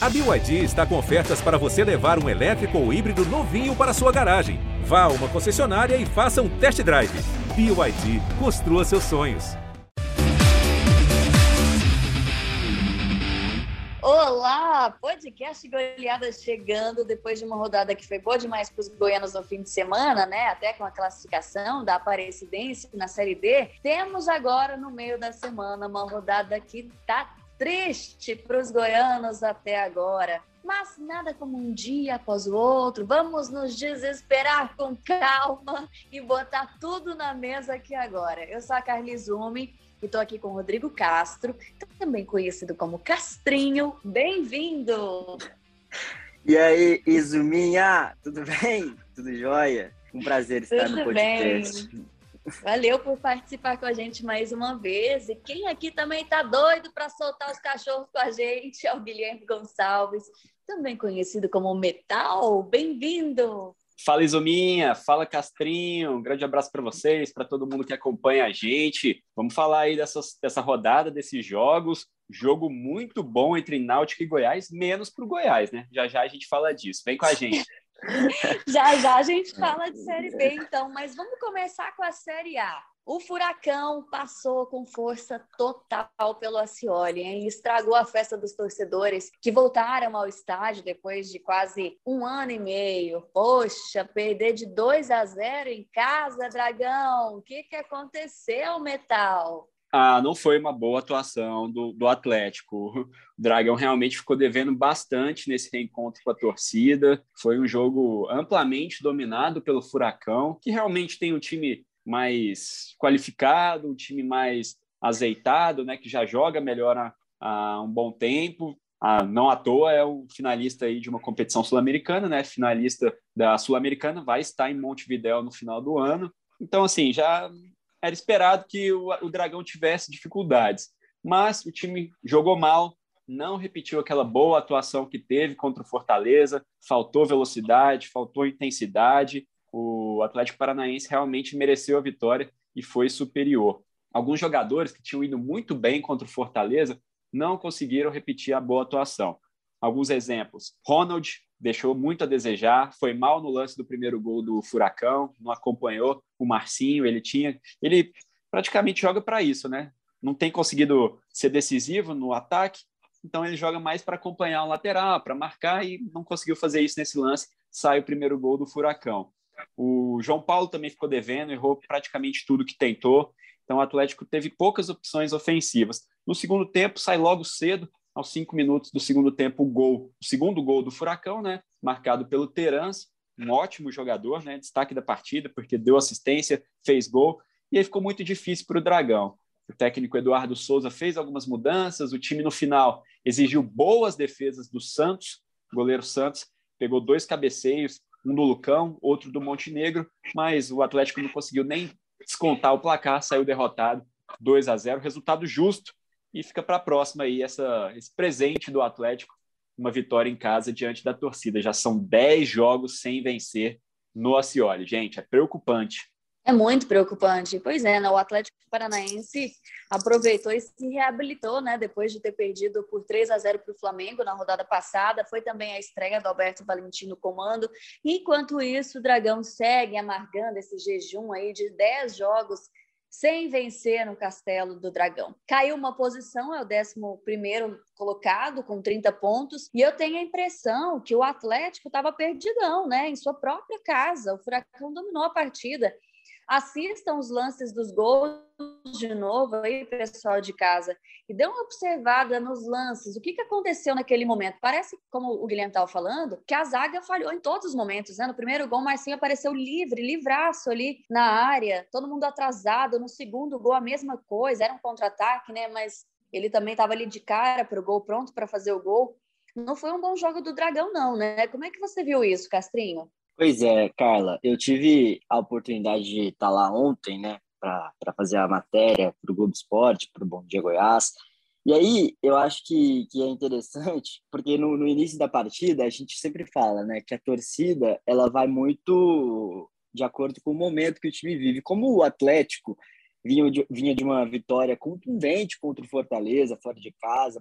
A BYD está com ofertas para você levar um elétrico ou híbrido novinho para sua garagem. Vá a uma concessionária e faça um test drive. BYD, construa seus sonhos. Olá, podcast Goleada chegando depois de uma rodada que foi boa demais para os goianos no fim de semana, né? Até com a classificação da Aparecidense na Série D. Temos agora no meio da semana uma rodada que tá triste para os goianos até agora. Mas nada como um dia após o outro. Vamos nos desesperar com calma e botar tudo na mesa aqui agora. Eu sou a Carly Zumi e estou aqui com o Rodrigo Castro, também conhecido como Castrinho. Bem-vindo! E aí, Izuminha, tudo bem? Tudo jóia? Um prazer estar tudo no podcast. Bem. Valeu por participar com a gente mais uma vez. E quem aqui também está doido para soltar os cachorros com a gente é o Guilherme Gonçalves, também conhecido como Metal. Bem-vindo! Fala Isominha, fala Castrinho, um grande abraço para vocês, para todo mundo que acompanha a gente. Vamos falar aí dessas, dessa rodada, desses jogos. Jogo muito bom entre Náutico e Goiás, menos para o Goiás, né? Já já a gente fala disso. Vem com a gente. já já a gente fala de Série B, então, mas vamos começar com a Série A. O furacão passou com força total pelo Acioli, hein? estragou a festa dos torcedores que voltaram ao estádio depois de quase um ano e meio. Poxa, perder de 2 a 0 em casa, Dragão. O que, que aconteceu, Metal? Ah, não foi uma boa atuação do, do Atlético. O Dragão realmente ficou devendo bastante nesse reencontro com a torcida. Foi um jogo amplamente dominado pelo Furacão, que realmente tem um time mais qualificado, um time mais azeitado, né, que já joga melhor há, um bom tempo. Ah, não à toa é o finalista aí de uma competição sul-americana, né? Finalista da sul-americana vai estar em Montevidéu no final do ano. Então, assim, já era esperado que o, o Dragão tivesse dificuldades, mas o time jogou mal, não repetiu aquela boa atuação que teve contra o Fortaleza, faltou velocidade, faltou intensidade. O Atlético Paranaense realmente mereceu a vitória e foi superior. Alguns jogadores que tinham ido muito bem contra o Fortaleza não conseguiram repetir a boa atuação. Alguns exemplos: Ronald deixou muito a desejar, foi mal no lance do primeiro gol do Furacão, não acompanhou o Marcinho, ele tinha, ele praticamente joga para isso, né? Não tem conseguido ser decisivo no ataque, então ele joga mais para acompanhar o lateral, para marcar e não conseguiu fazer isso nesse lance, sai o primeiro gol do Furacão. O João Paulo também ficou devendo, errou praticamente tudo que tentou. Então o Atlético teve poucas opções ofensivas. No segundo tempo, sai logo cedo, aos cinco minutos do segundo tempo, o gol, o segundo gol do Furacão, né? Marcado pelo Terans, um ótimo jogador, né? Destaque da partida, porque deu assistência, fez gol, e aí ficou muito difícil para o Dragão. O técnico Eduardo Souza fez algumas mudanças, o time no final exigiu boas defesas do Santos, o goleiro Santos pegou dois cabeceios, um do Lucão, outro do Montenegro, mas o Atlético não conseguiu nem descontar o placar, saiu derrotado 2 a 0, resultado justo e fica para a próxima aí essa, esse presente do Atlético, uma vitória em casa diante da torcida. Já são 10 jogos sem vencer no Acioli. Gente, é preocupante. É muito preocupante. Pois é, né? o Atlético Paranaense aproveitou e se reabilitou, né? Depois de ter perdido por 3 a 0 para o Flamengo na rodada passada. Foi também a estreia do Alberto Valentim no comando. Enquanto isso, o Dragão segue amargando esse jejum aí de 10 jogos sem vencer no Castelo do Dragão. Caiu uma posição, é o 11 colocado, com 30 pontos, e eu tenho a impressão que o Atlético estava perdidão, né? Em sua própria casa. O Furacão dominou a partida. Assistam os lances dos gols de novo aí, pessoal de casa, e dê uma observada nos lances. O que, que aconteceu naquele momento? Parece, como o Guilherme estava falando, que a zaga falhou em todos os momentos. Né? No primeiro gol, o Marcinho apareceu livre, livraço ali na área, todo mundo atrasado. No segundo gol, a mesma coisa, era um contra-ataque, né? Mas ele também estava ali de cara para o gol, pronto para fazer o gol. Não foi um bom jogo do Dragão, não, né? Como é que você viu isso, Castrinho? Pois é, Carla, eu tive a oportunidade de estar lá ontem, né, para fazer a matéria para o Globo Esporte, para o Bom Dia Goiás. E aí, eu acho que, que é interessante, porque no, no início da partida, a gente sempre fala, né, que a torcida, ela vai muito de acordo com o momento que o time vive. Como o Atlético vinha de, vinha de uma vitória contundente contra o Fortaleza, fora de casa,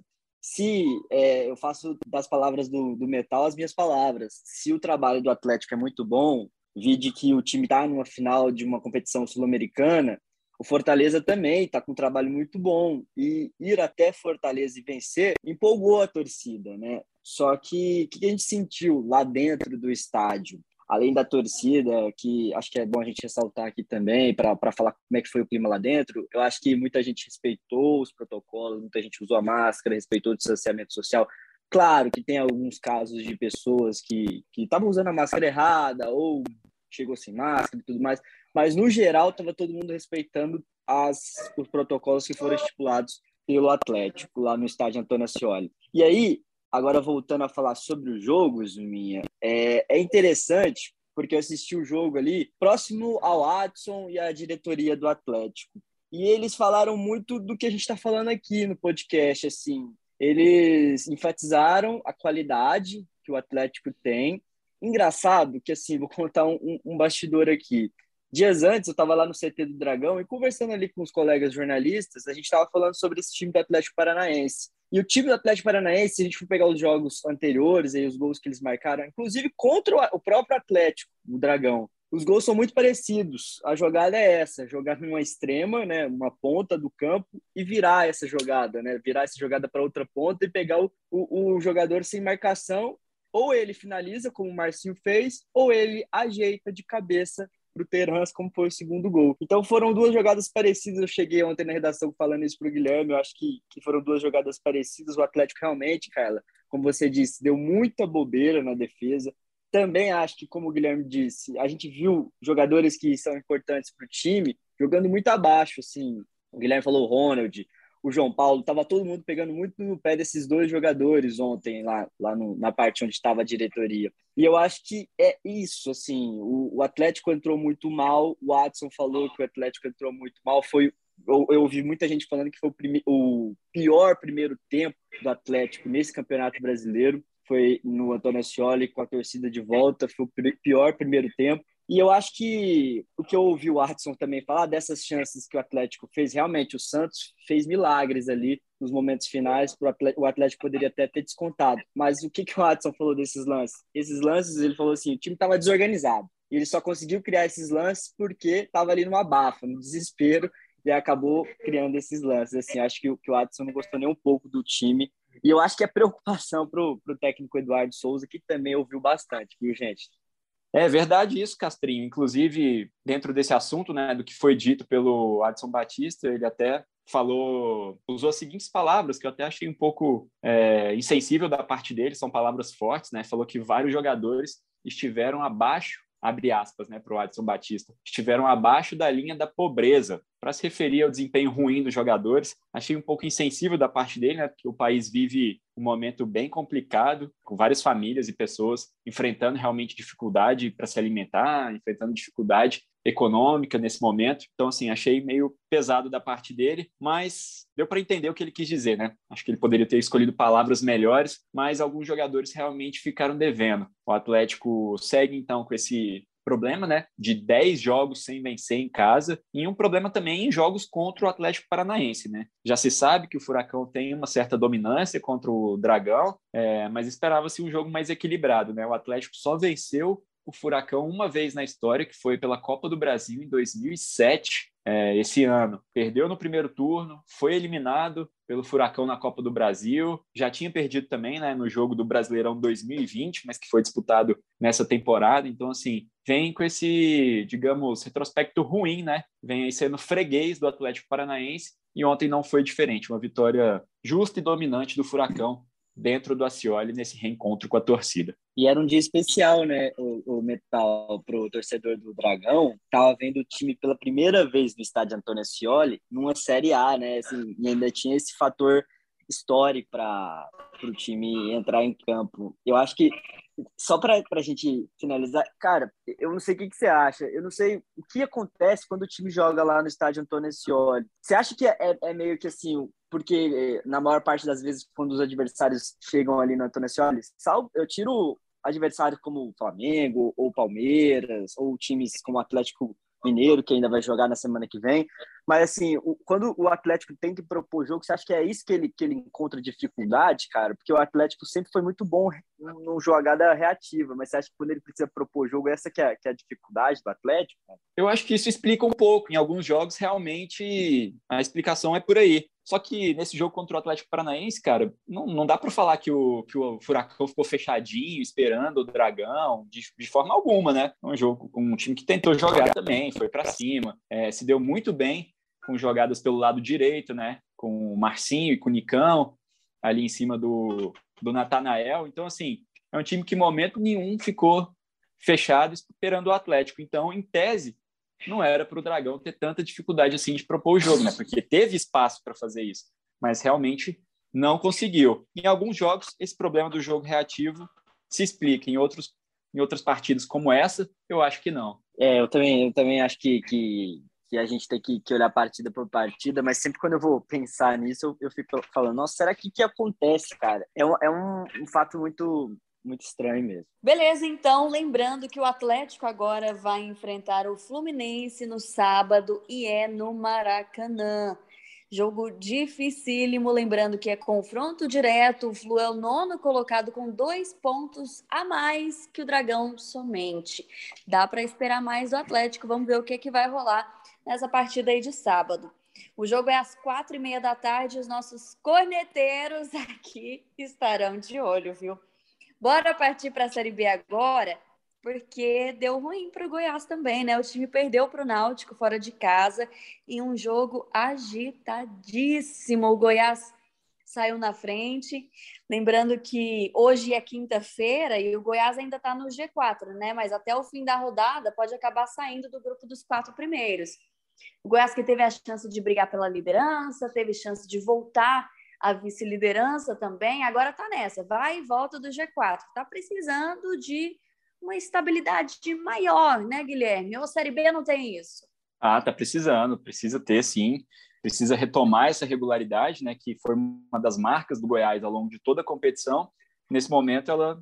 se é, eu faço das palavras do, do Metal as minhas palavras, se o trabalho do Atlético é muito bom, de que o time está numa final de uma competição sul-americana, o Fortaleza também está com um trabalho muito bom e ir até Fortaleza e vencer empolgou a torcida, né? Só que o que a gente sentiu lá dentro do estádio? Além da torcida, que acho que é bom a gente ressaltar aqui também, para falar como é que foi o clima lá dentro, eu acho que muita gente respeitou os protocolos, muita gente usou a máscara, respeitou o distanciamento social. Claro que tem alguns casos de pessoas que estavam usando a máscara errada ou chegou sem máscara e tudo mais, mas no geral estava todo mundo respeitando as, os protocolos que foram estipulados pelo Atlético lá no estádio Antônio Ascioli. E aí, agora voltando a falar sobre o jogo, Zuminha, é, é interessante porque eu assisti o jogo ali próximo ao Watson e à diretoria do Atlético. E eles falaram muito do que a gente está falando aqui no podcast, assim. Eles enfatizaram a qualidade que o Atlético tem Engraçado que, assim, vou contar um, um bastidor aqui. Dias antes, eu estava lá no CT do Dragão e conversando ali com os colegas jornalistas, a gente estava falando sobre esse time do Atlético Paranaense. E o time do Atlético Paranaense, se a gente for pegar os jogos anteriores e os gols que eles marcaram, inclusive contra o próprio Atlético, o Dragão, os gols são muito parecidos. A jogada é essa: jogar numa extrema, né, uma ponta do campo e virar essa jogada, né, virar essa jogada para outra ponta e pegar o, o, o jogador sem marcação ou ele finaliza, como o Marcinho fez, ou ele ajeita de cabeça para o como foi o segundo gol. Então foram duas jogadas parecidas. Eu cheguei ontem na redação falando isso para o Guilherme. Eu acho que, que foram duas jogadas parecidas. O Atlético realmente, Carla, como você disse, deu muita bobeira na defesa. Também acho que, como o Guilherme disse, a gente viu jogadores que são importantes para o time jogando muito abaixo. Assim, o Guilherme falou o Ronald, o João Paulo, estava todo mundo pegando muito no pé desses dois jogadores ontem, lá, lá no, na parte onde estava a diretoria. E eu acho que é isso, assim, o, o, Atlético entrou muito mal, o Watson falou que o Atlético entrou muito mal, foi eu, eu ouvi muita gente falando que foi o, prime, o pior primeiro tempo do Atlético nesse Campeonato Brasileiro, foi no Antônio Ascioli com a torcida de volta, foi o pior primeiro tempo. E eu acho que o que eu ouvi o Artson também falar dessas chances que o Atlético fez, realmente o Santos fez milagres ali nos momentos finais, o Atlético poderia até ter descontado. Mas o que, que o Artson falou desses lances? Esses lances, ele falou assim, o time estava desorganizado. E ele só conseguiu criar esses lances porque estava ali numa bafa, no desespero, e acabou criando esses lances. Assim, acho que, que o Adson não gostou nem um pouco do time. E eu acho que é preocupação para o técnico Eduardo Souza, que também ouviu bastante, viu, gente? É verdade isso, Castrinho. Inclusive, dentro desse assunto, né, do que foi dito pelo Adson Batista, ele até falou, usou as seguintes palavras que eu até achei um pouco é, insensível da parte dele, são palavras fortes, né? Falou que vários jogadores estiveram abaixo abre aspas, né, para o Adson Batista, estiveram abaixo da linha da pobreza, para se referir ao desempenho ruim dos jogadores. Achei um pouco insensível da parte dele, né, porque o país vive um momento bem complicado, com várias famílias e pessoas enfrentando realmente dificuldade para se alimentar, enfrentando dificuldade econômica nesse momento. Então, assim, achei meio pesado da parte dele, mas deu para entender o que ele quis dizer, né? Acho que ele poderia ter escolhido palavras melhores, mas alguns jogadores realmente ficaram devendo. O Atlético segue então com esse problema, né, de 10 jogos sem vencer em casa e um problema também em jogos contra o Atlético Paranaense, né? Já se sabe que o Furacão tem uma certa dominância contra o Dragão, é, mas esperava-se um jogo mais equilibrado, né? O Atlético só venceu o Furacão uma vez na história, que foi pela Copa do Brasil em 2007, é, esse ano. Perdeu no primeiro turno, foi eliminado pelo Furacão na Copa do Brasil, já tinha perdido também né, no jogo do Brasileirão 2020, mas que foi disputado nessa temporada. Então, assim, vem com esse, digamos, retrospecto ruim, né? Vem aí sendo freguês do Atlético Paranaense e ontem não foi diferente. Uma vitória justa e dominante do Furacão dentro do Acioli nesse reencontro com a torcida. E era um dia especial, né, o, o Metal, para o torcedor do Dragão. Tava vendo o time pela primeira vez no estádio Antônio Ascioli numa Série A, né, assim, e ainda tinha esse fator histórico para o time entrar em campo. Eu acho que, só para a gente finalizar, cara, eu não sei o que, que, você acha, eu não sei o que acontece quando o time joga lá no estádio Antônio Ascioli. Você acha que é, é meio que assim, porque na maior parte das vezes, quando os adversários chegam ali no Antônio Ascioli, eu tiro adversários como Flamengo, ou Palmeiras, ou times como Atlético Mineiro, que ainda vai jogar na semana que vem. Mas, assim, o, quando o Atlético tem que propor jogo, você acha que é isso que ele, que ele encontra dificuldade, cara? Porque o Atlético sempre foi muito bom no jogada reativa, mas você acha que quando ele precisa propor jogo, essa que é, que é a dificuldade do Atlético? Eu acho que isso explica um pouco. Em alguns jogos, realmente, a explicação é por aí. Só que nesse jogo contra o Atlético Paranaense, cara, não, não dá para falar que o, que o Furacão ficou fechadinho, esperando o Dragão, de, de forma alguma, né? Um jogo, um time que tentou jogar também, foi para cima, é, se deu muito bem com jogadas pelo lado direito, né? Com o Marcinho e com o Nicão, ali em cima do, do Natanael. Então, assim, é um time que momento nenhum ficou fechado esperando o Atlético. Então, em tese, não era para o Dragão ter tanta dificuldade assim de propor o jogo, né? Porque teve espaço para fazer isso, mas realmente não conseguiu. Em alguns jogos, esse problema do jogo reativo se explica. Em outros, em outras partidas como essa, eu acho que não. É, eu também, eu também acho que, que, que a gente tem que, que, olhar partida por partida, mas sempre quando eu vou pensar nisso, eu, eu fico falando, nossa, será que que acontece, cara? É um, é um, um fato muito muito estranho mesmo. Beleza, então, lembrando que o Atlético agora vai enfrentar o Fluminense no sábado e é no Maracanã. Jogo dificílimo, lembrando que é confronto direto. O Flu é o nono colocado com dois pontos a mais que o Dragão somente. Dá para esperar mais do Atlético. Vamos ver o que, que vai rolar nessa partida aí de sábado. O jogo é às quatro e meia da tarde. Os nossos corneteiros aqui estarão de olho, viu? Bora partir para a Série B agora, porque deu ruim para o Goiás também, né? O time perdeu para o Náutico fora de casa em um jogo agitadíssimo. O Goiás saiu na frente. Lembrando que hoje é quinta-feira e o Goiás ainda está no G4, né? Mas até o fim da rodada pode acabar saindo do grupo dos quatro primeiros. O Goiás que teve a chance de brigar pela liderança, teve chance de voltar a vice-liderança também, agora está nessa, vai e volta do G4. Está precisando de uma estabilidade maior, né, Guilherme? Ou a Série B não tem isso? Ah, tá precisando, precisa ter sim, precisa retomar essa regularidade, né, que foi uma das marcas do Goiás ao longo de toda a competição. Nesse momento, ela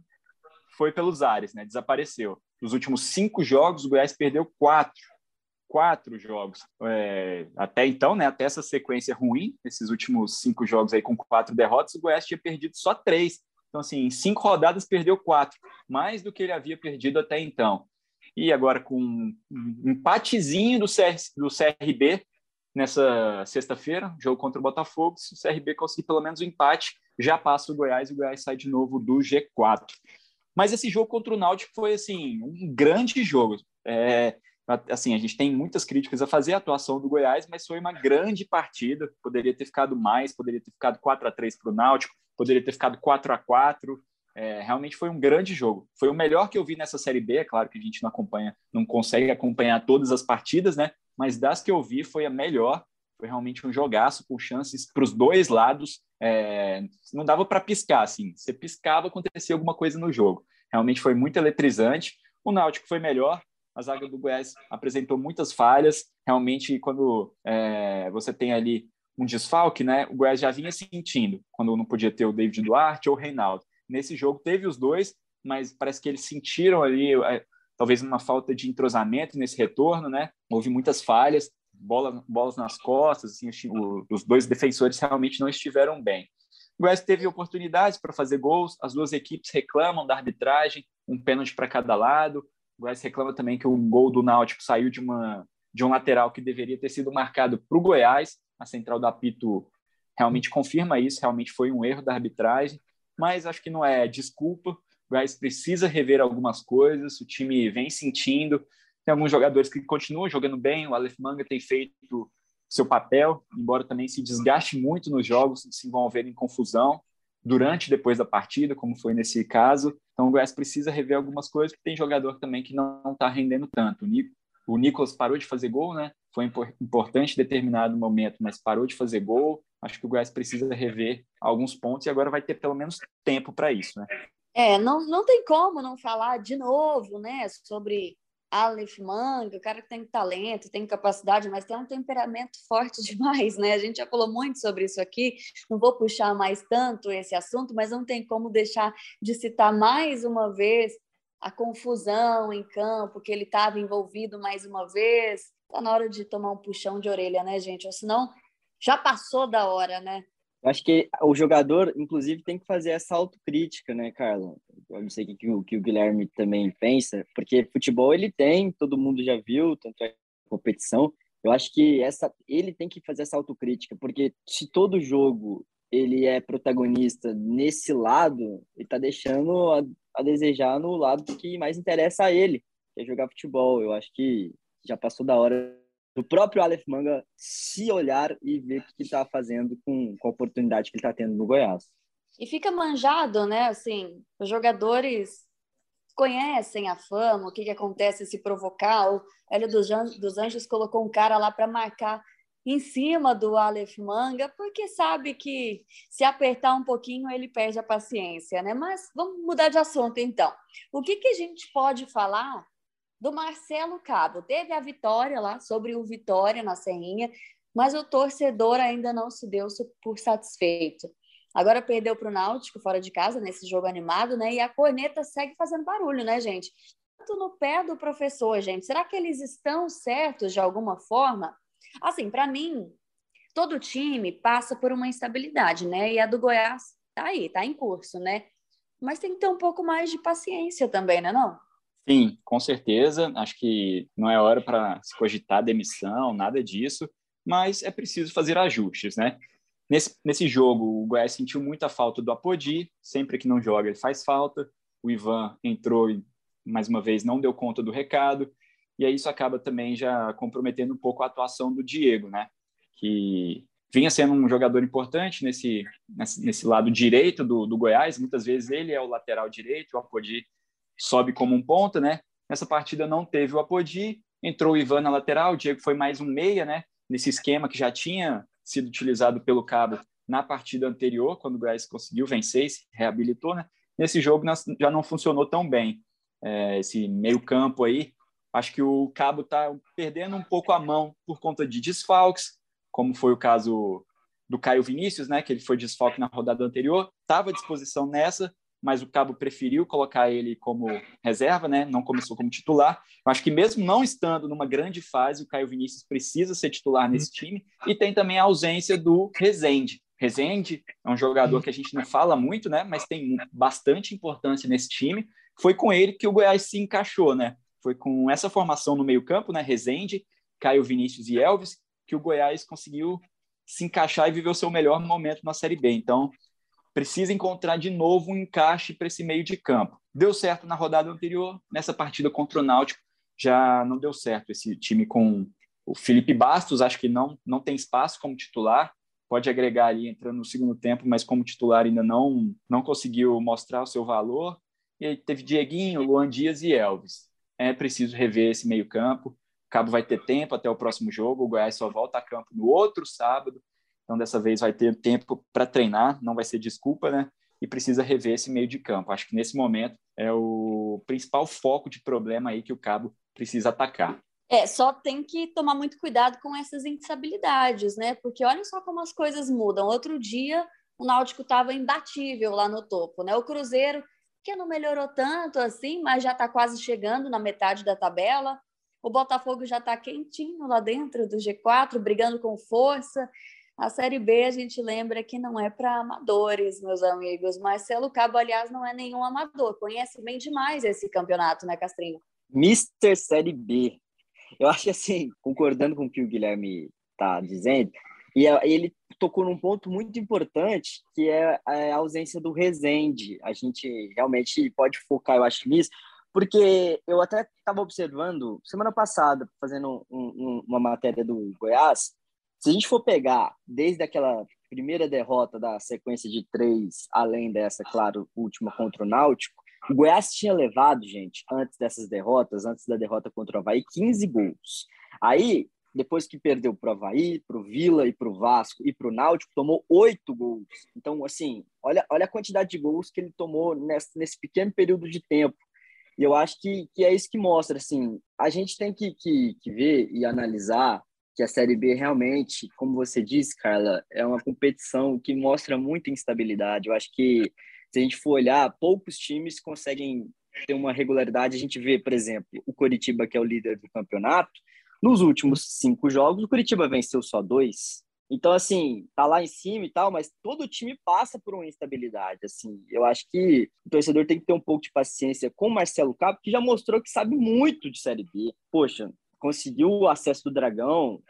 foi pelos ares, né, desapareceu. Nos últimos cinco jogos, o Goiás perdeu quatro quatro jogos. É, até então, né, até essa sequência ruim, esses últimos cinco jogos aí com quatro derrotas, o Goiás tinha perdido só três. Então, assim, em cinco rodadas perdeu quatro, mais do que ele havia perdido até então. E agora com um empatezinho do, CR, do CRB nessa sexta-feira, jogo contra o Botafogo, se o CRB conseguir pelo menos o um empate, já passa o Goiás e o Goiás sai de novo do G4. Mas esse jogo contra o Náutico foi, assim, um grande jogo. É, assim, a gente tem muitas críticas a fazer a atuação do Goiás, mas foi uma grande partida. Poderia ter ficado mais, poderia ter ficado 4 a 3 para o Náutico, poderia ter ficado 4 a 4 é, realmente foi um grande jogo. Foi o melhor que eu vi nessa Série B. É claro que a gente não acompanha, não consegue acompanhar todas as partidas, né? Mas das que eu vi, foi a melhor. Foi realmente um jogaço com chances para os dois lados. É, não dava para piscar, assim. Você piscava, acontecia alguma coisa no jogo. Realmente foi muito eletrizante. O Náutico foi melhor, a zaga do Goiás apresentou muitas falhas. Realmente, quando é, você tem ali um desfalque, né, o Goiás já vinha sentindo quando não podia ter o David Duarte ou o Reinaldo. Nesse jogo teve os dois, mas parece que eles sentiram ali é, talvez uma falta de entrosamento nesse retorno, né? Houve muitas falhas, bola, bolas nas costas, assim, os, os dois defensores realmente não estiveram bem. O Goiás teve oportunidades para fazer gols, as duas equipes reclamam da arbitragem, um pênalti para cada lado. O Goiás reclama também que o gol do Náutico saiu de, uma, de um lateral que deveria ter sido marcado para o Goiás. A central do apito realmente confirma isso, realmente foi um erro da arbitragem, mas acho que não é desculpa. O Goiás precisa rever algumas coisas, o time vem sentindo. Tem alguns jogadores que continuam jogando bem, o Aleph Manga tem feito seu papel, embora também se desgaste muito nos jogos, se envolver em confusão durante e depois da partida, como foi nesse caso. Então o Goiás precisa rever algumas coisas, porque tem jogador também que não está rendendo tanto. O Nicolas parou de fazer gol, né? Foi importante em determinado momento, mas parou de fazer gol. Acho que o Goiás precisa rever alguns pontos e agora vai ter pelo menos tempo para isso, né? É, não, não tem como não falar de novo, né, sobre Aleph Manga, o cara que tem talento, tem capacidade, mas tem um temperamento forte demais, né? A gente já falou muito sobre isso aqui, não vou puxar mais tanto esse assunto, mas não tem como deixar de citar mais uma vez a confusão em campo, que ele estava envolvido mais uma vez, tá na hora de tomar um puxão de orelha, né, gente? Ou senão já passou da hora, né? Eu acho que o jogador, inclusive, tem que fazer essa autocrítica, né, Carla? Eu não sei o que, o, que o Guilherme também pensa, porque futebol ele tem, todo mundo já viu, tanto é competição. Eu acho que essa, ele tem que fazer essa autocrítica, porque se todo jogo ele é protagonista nesse lado, ele tá deixando a, a desejar no lado que mais interessa a ele, que é jogar futebol. Eu acho que já passou da hora do próprio Aleph Manga se olhar e ver o que está fazendo com, com a oportunidade que ele está tendo no Goiás. E fica manjado, né? Assim, os jogadores conhecem a fama, o que, que acontece se provocar. O Hélio dos dos Anjos colocou um cara lá para marcar em cima do Aleph Manga, porque sabe que se apertar um pouquinho ele perde a paciência, né? Mas vamos mudar de assunto então. O que, que a gente pode falar do Marcelo Cabo. Teve a vitória lá sobre o Vitória na Serrinha, mas o torcedor ainda não se deu por satisfeito. Agora perdeu para o Náutico fora de casa nesse jogo animado, né? E a corneta segue fazendo barulho, né, gente? Tanto no pé do professor, gente. Será que eles estão certos de alguma forma? Assim, para mim, todo time passa por uma instabilidade, né? E a do Goiás tá aí, tá em curso, né? Mas tem que ter um pouco mais de paciência também, né, não? Sim, com certeza. Acho que não é hora para se cogitar demissão, nada disso, mas é preciso fazer ajustes, né? Nesse, nesse jogo, o Goiás sentiu muita falta do Apodi, sempre que não joga ele faz falta. O Ivan entrou e, mais uma vez, não deu conta do recado, e aí isso acaba também já comprometendo um pouco a atuação do Diego, né? Que vinha sendo um jogador importante nesse, nesse, nesse lado direito do, do Goiás, muitas vezes ele é o lateral direito, o Apodi sobe como um ponta, né? Nessa partida não teve o Apodi, entrou o Ivan na lateral, o Diego foi mais um meia, né? Nesse esquema que já tinha sido utilizado pelo Cabo na partida anterior, quando o Goiás conseguiu vencer se reabilitou, né? Nesse jogo já não funcionou tão bem. É, esse meio campo aí, acho que o Cabo está perdendo um pouco a mão por conta de desfalques, como foi o caso do Caio Vinícius, né? Que ele foi desfalque na rodada anterior, estava à disposição nessa, mas o Cabo preferiu colocar ele como reserva, né? Não começou como titular. Eu acho que mesmo não estando numa grande fase, o Caio Vinícius precisa ser titular nesse time. E tem também a ausência do Rezende. Rezende é um jogador que a gente não fala muito, né? Mas tem bastante importância nesse time. Foi com ele que o Goiás se encaixou, né? Foi com essa formação no meio-campo, né? Rezende, Caio Vinícius e Elvis, que o Goiás conseguiu se encaixar e viver o seu melhor momento na Série B. Então, precisa encontrar de novo um encaixe para esse meio de campo. Deu certo na rodada anterior, nessa partida contra o Náutico já não deu certo. Esse time com o Felipe Bastos, acho que não, não tem espaço como titular, pode agregar ali entrando no segundo tempo, mas como titular ainda não, não conseguiu mostrar o seu valor. E aí teve Dieguinho, Luan Dias e Elvis. É preciso rever esse meio-campo. Cabo vai ter tempo até o próximo jogo. O Goiás só volta a campo no outro sábado. Então, dessa vez vai ter tempo para treinar, não vai ser desculpa, né? E precisa rever esse meio de campo. Acho que nesse momento é o principal foco de problema aí que o Cabo precisa atacar. É, só tem que tomar muito cuidado com essas instabilidades, né? Porque olha só como as coisas mudam. Outro dia, o Náutico estava imbatível lá no topo, né? O Cruzeiro, que não melhorou tanto assim, mas já está quase chegando na metade da tabela. O Botafogo já está quentinho lá dentro do G4, brigando com força. A Série B a gente lembra que não é para amadores, meus amigos. Marcelo Cabo, aliás, não é nenhum amador. Conhece bem demais esse campeonato, né, Castrinho? Mister Série B. Eu acho que, assim, concordando com o que o Guilherme está dizendo, e ele tocou num ponto muito importante, que é a ausência do Rezende. A gente realmente pode focar, eu acho, nisso, porque eu até estava observando, semana passada, fazendo um, um, uma matéria do Goiás, se a gente for pegar desde aquela primeira derrota da sequência de três, além dessa, claro, última contra o Náutico, o Goiás tinha levado, gente, antes dessas derrotas, antes da derrota contra o Havaí, 15 gols. Aí, depois que perdeu para o Havaí, para o Vila e para o Vasco e para o Náutico, tomou oito gols. Então, assim, olha, olha a quantidade de gols que ele tomou nesse, nesse pequeno período de tempo. E eu acho que, que é isso que mostra, assim, a gente tem que, que, que ver e analisar que a Série B realmente, como você disse, Carla, é uma competição que mostra muita instabilidade. Eu acho que se a gente for olhar, poucos times conseguem ter uma regularidade. A gente vê, por exemplo, o Coritiba, que é o líder do campeonato, Nos últimos cinco jogos, o Curitiba venceu só dois. Então, assim, tá lá em cima e tal, mas todo time passa por uma instabilidade, assim. Eu acho que o torcedor tem que ter um pouco de paciência com o Marcelo Cabo, que já mostrou que sabe muito de Série B. Poxa, conseguiu o acesso do Dragão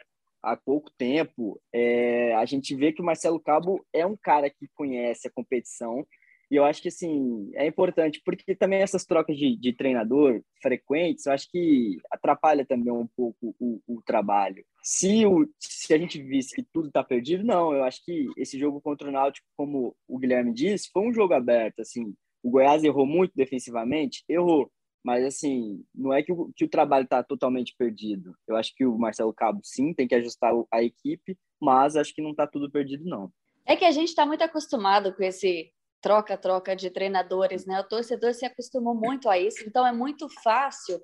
há pouco tempo. É, a gente vê que o Marcelo Cabo é um cara que conhece a competição e eu acho que, assim, é importante, porque também essas trocas de, de treinador frequentes, eu acho que atrapalha também um pouco o, o trabalho. Se, o, se a gente visse que tudo está perdido, não. Eu acho que esse jogo contra o Náutico, como o Guilherme disse, foi um jogo aberto, assim. O Goiás errou muito defensivamente, errou. Mas, assim, não é que o, que o trabalho está totalmente perdido. Eu acho que o Marcelo Cabo, sim, tem que ajustar a equipe, mas acho que não está tudo perdido, não. É que a gente está muito acostumado com esse troca-troca de treinadores, né? O torcedor se acostumou muito a isso, então é muito fácil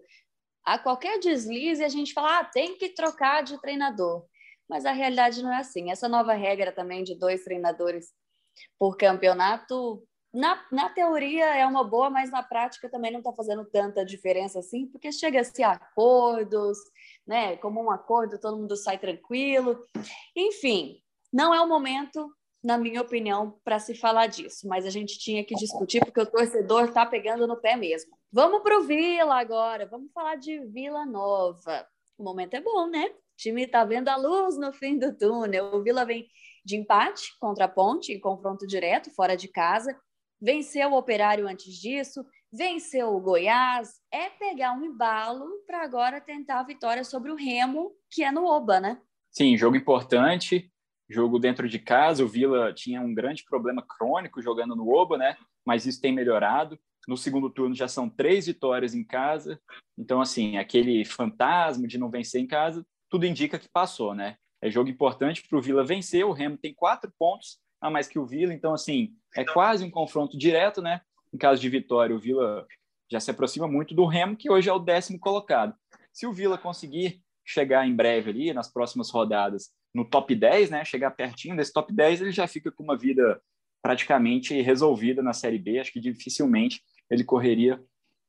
a qualquer deslize a gente falar, ah, tem que trocar de treinador. Mas a realidade não é assim. Essa nova regra também de dois treinadores por campeonato, na, na teoria é uma boa, mas na prática também não está fazendo tanta diferença assim, porque chega-se a acordos, né? Como um acordo, todo mundo sai tranquilo. Enfim, não é o momento na minha opinião, para se falar disso, mas a gente tinha que discutir porque o torcedor está pegando no pé mesmo. Vamos para o Vila agora, vamos falar de Vila Nova. O momento é bom, né? O time está vendo a luz no fim do túnel. O Vila vem de empate contra a Ponte, em confronto direto, fora de casa. Venceu o Operário antes disso, venceu o Goiás. É pegar um embalo para agora tentar a vitória sobre o Remo, que é no Oba, né? Sim, jogo importante jogo dentro de casa. O Vila tinha um grande problema crônico jogando no Oba, né? Mas isso tem melhorado. No segundo turno já são três vitórias em casa. Então, assim, aquele fantasma de não vencer em casa, tudo indica que passou, né? É jogo importante para o Vila vencer. O Remo tem quatro pontos a mais que o Vila. Então, assim, é quase um confronto direto, né? Em caso de vitória, o Vila já se aproxima muito do Remo, que hoje é o décimo colocado. Se o Vila conseguir chegar em breve ali, nas próximas rodadas, no top 10, né? Chegar pertinho desse top 10, ele já fica com uma vida praticamente resolvida na Série B. Acho que dificilmente ele correria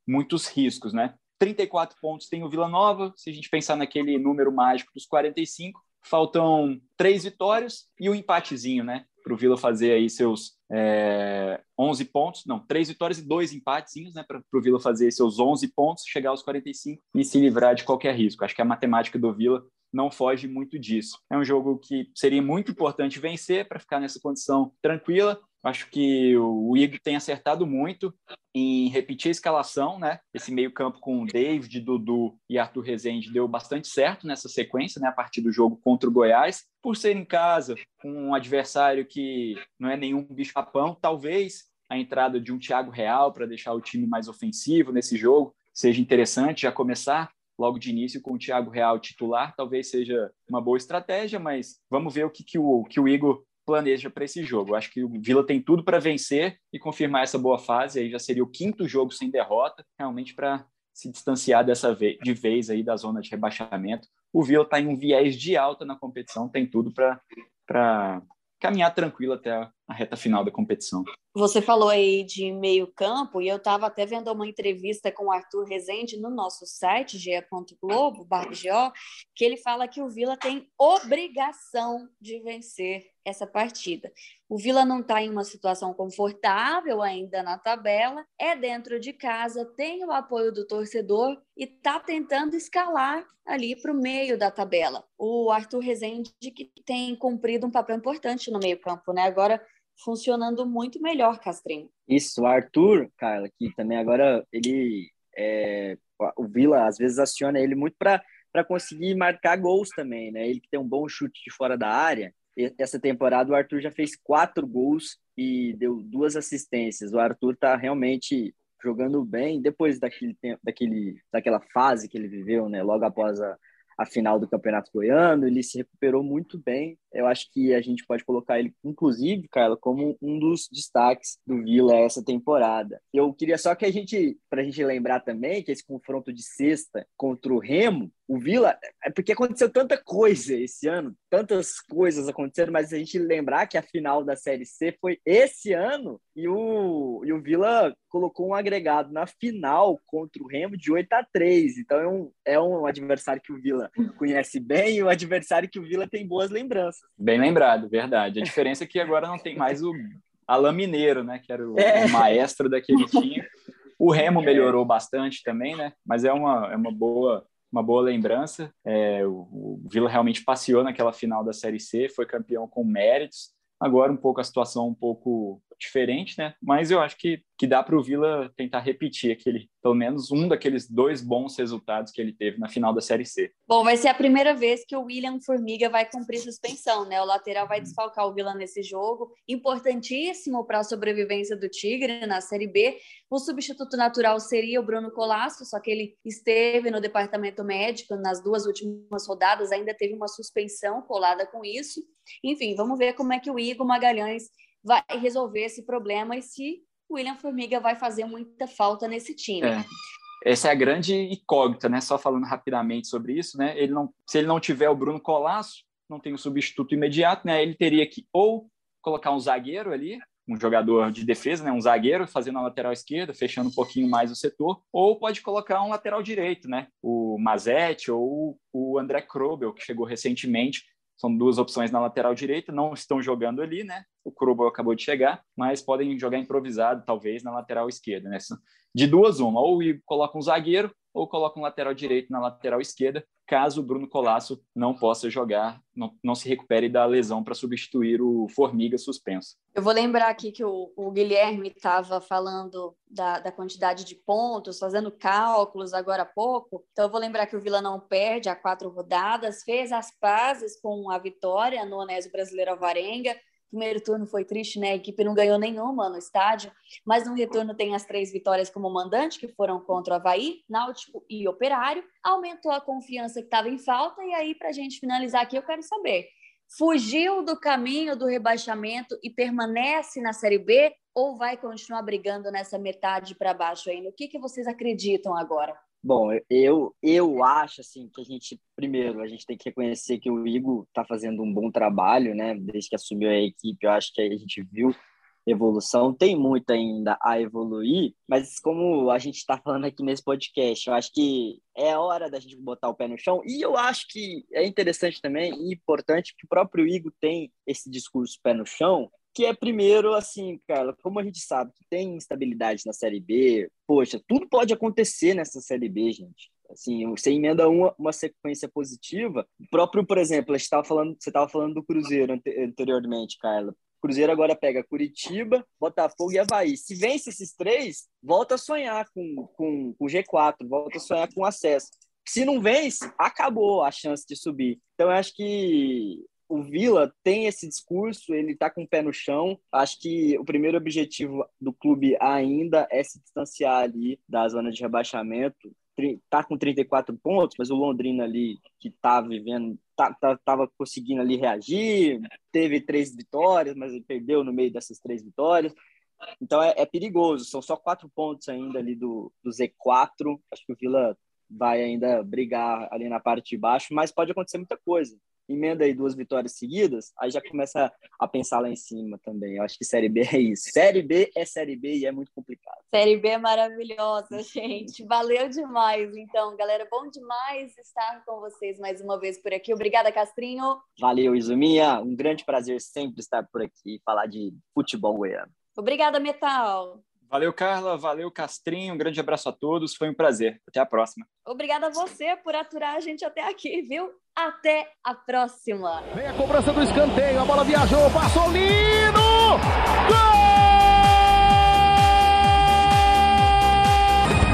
muitos riscos, né? 34 pontos tem o Vila Nova. Se a gente pensar naquele número mágico dos 45, faltam três vitórias e um empatezinho, né? Para o Vila fazer aí seus é, 11 pontos, não, três vitórias e dois empatezinhos, né? Para o Vila fazer seus 11 pontos, chegar aos 45 e se livrar de qualquer risco. Acho que a matemática do Vila não foge muito disso. É um jogo que seria muito importante vencer para ficar nessa condição tranquila. Acho que o Igor tem acertado muito em repetir a escalação, né? Esse meio-campo com o David, Dudu e Arthur Rezende deu bastante certo nessa sequência, né? A partir do jogo contra o Goiás. Por ser em casa, um adversário que não é nenhum bicho-papão, talvez a entrada de um Thiago Real para deixar o time mais ofensivo nesse jogo seja interessante já começar logo de início com o Thiago Real titular, talvez seja uma boa estratégia, mas vamos ver o que, que, o, que o Igor planeja para esse jogo. Acho que o Vila tem tudo para vencer e confirmar essa boa fase, aí já seria o quinto jogo sem derrota, realmente para se distanciar dessa vez, de vez aí da zona de rebaixamento. O Vila está em um viés de alta na competição, tem tudo para caminhar tranquilo até a, reta final da competição. Você falou aí de meio campo, e eu estava até vendo uma entrevista com o Arthur Rezende no nosso site, ge.globo, que ele fala que o Vila tem obrigação de vencer essa partida. O Vila não está em uma situação confortável ainda na tabela, é dentro de casa, tem o apoio do torcedor e está tentando escalar ali para o meio da tabela. O Arthur Rezende que tem cumprido um papel importante no meio campo, né? Agora funcionando muito melhor, Castrinho. Isso, o Arthur, cara, que também agora ele é, o Vila às vezes aciona ele muito para conseguir marcar gols também, né? Ele que tem um bom chute de fora da área. Essa temporada o Arthur já fez quatro gols e deu duas assistências. O Arthur tá realmente jogando bem depois daquele daquele, daquela fase que ele viveu, né? Logo após a, a final do Campeonato Goiano, ele se recuperou muito bem. Eu acho que a gente pode colocar ele, inclusive, Carla, como um dos destaques do Vila essa temporada. Eu queria só que a gente, para a gente lembrar também que esse confronto de sexta contra o Remo o Vila, é porque aconteceu tanta coisa esse ano, tantas coisas aconteceram, mas a gente lembrar que a final da Série C foi esse ano e o, e o Vila colocou um agregado na final contra o Remo de 8 a 3 Então é um, é um adversário que o Vila conhece bem e um adversário que o Vila tem boas lembranças. Bem lembrado, verdade. A diferença é que agora não tem mais o Alain Mineiro, né? Que era o, é. o maestro daquele time. O Remo é. melhorou bastante também, né? Mas é uma, é uma boa uma boa lembrança. É, o, o Vila realmente passeou naquela final da Série C, foi campeão com méritos. Agora um pouco a situação um pouco diferente, né? Mas eu acho que, que dá para o Vila tentar repetir aquele, pelo menos um daqueles dois bons resultados que ele teve na final da Série C. Bom, vai ser a primeira vez que o William Formiga vai cumprir suspensão, né? O lateral vai desfalcar o Vila nesse jogo, importantíssimo para a sobrevivência do Tigre na Série B. O substituto natural seria o Bruno Colasso, só que ele esteve no departamento médico nas duas últimas rodadas, ainda teve uma suspensão colada com isso. Enfim, vamos ver como é que o Igor Magalhães vai resolver esse problema e se o William Formiga vai fazer muita falta nesse time. É. Essa é a grande incógnita, né? Só falando rapidamente sobre isso, né? Ele não, se ele não tiver o Bruno Colasso, não tem um substituto imediato, né? Ele teria que ou colocar um zagueiro ali, um jogador de defesa, né, um zagueiro fazendo a lateral esquerda, fechando um pouquinho mais o setor, ou pode colocar um lateral direito, né, o Mazetti ou o André Krobel, que chegou recentemente, são duas opções na lateral direita, não estão jogando ali, né? O Krubel acabou de chegar, mas podem jogar improvisado, talvez, na lateral esquerda, né? De duas, uma. Ou coloca um zagueiro, ou coloca um lateral direito na lateral esquerda, caso o Bruno Colasso não possa jogar, não, não se recupere da lesão para substituir o Formiga suspenso. Eu vou lembrar aqui que o, o Guilherme estava falando da, da, quantidade de pontos, fazendo cálculos agora há pouco. Então, eu vou lembrar que o Vila não perde há quatro rodadas, fez as pazes com a vitória no Onésio Brasileiro Alvarenga, primeiro turno foi triste, né? A equipe não ganhou nenhuma no estádio, mas no retorno tem as três vitórias como mandante, que foram contra o Havaí, Náutico e Operário. Aumentou a confiança que estava em falta, e aí, para a gente finalizar aqui, eu quero saber: fugiu do caminho do rebaixamento e permanece na Série B ou vai continuar brigando nessa metade para baixo aí? No que, que vocês acreditam agora? Bom, eu, eu acho assim que a gente, primeiro, a gente tem que reconhecer que o Igor está fazendo um bom trabalho, né? Desde que assumiu a equipe, eu acho que a gente viu evolução. Tem muito ainda a evoluir, mas como a gente está falando aqui nesse podcast, eu acho que é hora da gente botar o pé no chão. E eu acho que é interessante também e importante que o próprio Igor tem esse discurso pé no chão, que é primeiro, assim, cara, como a gente sabe que tem instabilidade na Série B, poxa, tudo pode acontecer nessa Série B, gente. Assim, você emenda uma, uma sequência positiva. O próprio, por exemplo, estava falando, você estava falando do Cruzeiro anteriormente, Carla. Cruzeiro agora pega Curitiba, Botafogo e Havaí. Se vence esses três, volta a sonhar com, com, com G4, volta a sonhar com acesso. Se não vence, acabou a chance de subir. Então, eu acho que o Vila tem esse discurso, ele está com o pé no chão. Acho que o primeiro objetivo do clube ainda é se distanciar ali da zona de rebaixamento. Tá com 34 pontos, mas o Londrina ali que tá vivendo, tá, tá, tava conseguindo ali reagir, teve três vitórias, mas ele perdeu no meio dessas três vitórias. Então é, é perigoso, são só quatro pontos ainda ali do, do Z4. Acho que o Vila vai ainda brigar ali na parte de baixo, mas pode acontecer muita coisa emenda aí duas vitórias seguidas, aí já começa a pensar lá em cima também. Eu acho que Série B é isso. Série B é Série B e é muito complicado. Série B é maravilhosa, gente. Valeu demais. Então, galera, bom demais estar com vocês mais uma vez por aqui. Obrigada, Castrinho. Valeu, Izuminha. Um grande prazer sempre estar por aqui e falar de futebol goiano. Obrigada, Metal. Valeu, Carla. Valeu, Castrinho. Um grande abraço a todos. Foi um prazer. Até a próxima. Obrigada a você por aturar a gente até aqui, viu? Até a próxima. Vem a cobrança do escanteio. A bola viajou. Passou lindo! Gol!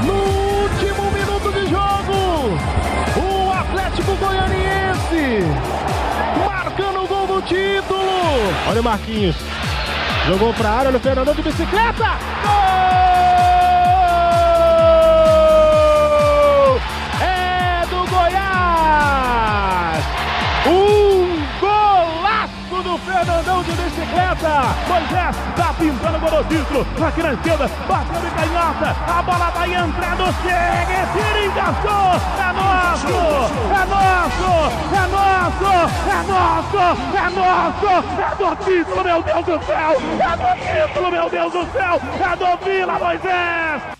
No último minuto de jogo, o Atlético Goianiense marcando o gol do título. Olha o Marquinhos. Jogou para a área, olha o Fernandão de bicicleta. Gol! Fernandão de bicicleta. Moisés tá pintando o título. Aqui na esquerda, bateu de canhota. A bola vai entrando, chega, tira, encaixou. É nosso, é nosso, é nosso, é nosso, é nosso. É do título, meu Deus do céu. É do título, meu Deus do céu. É do Vila Moisés.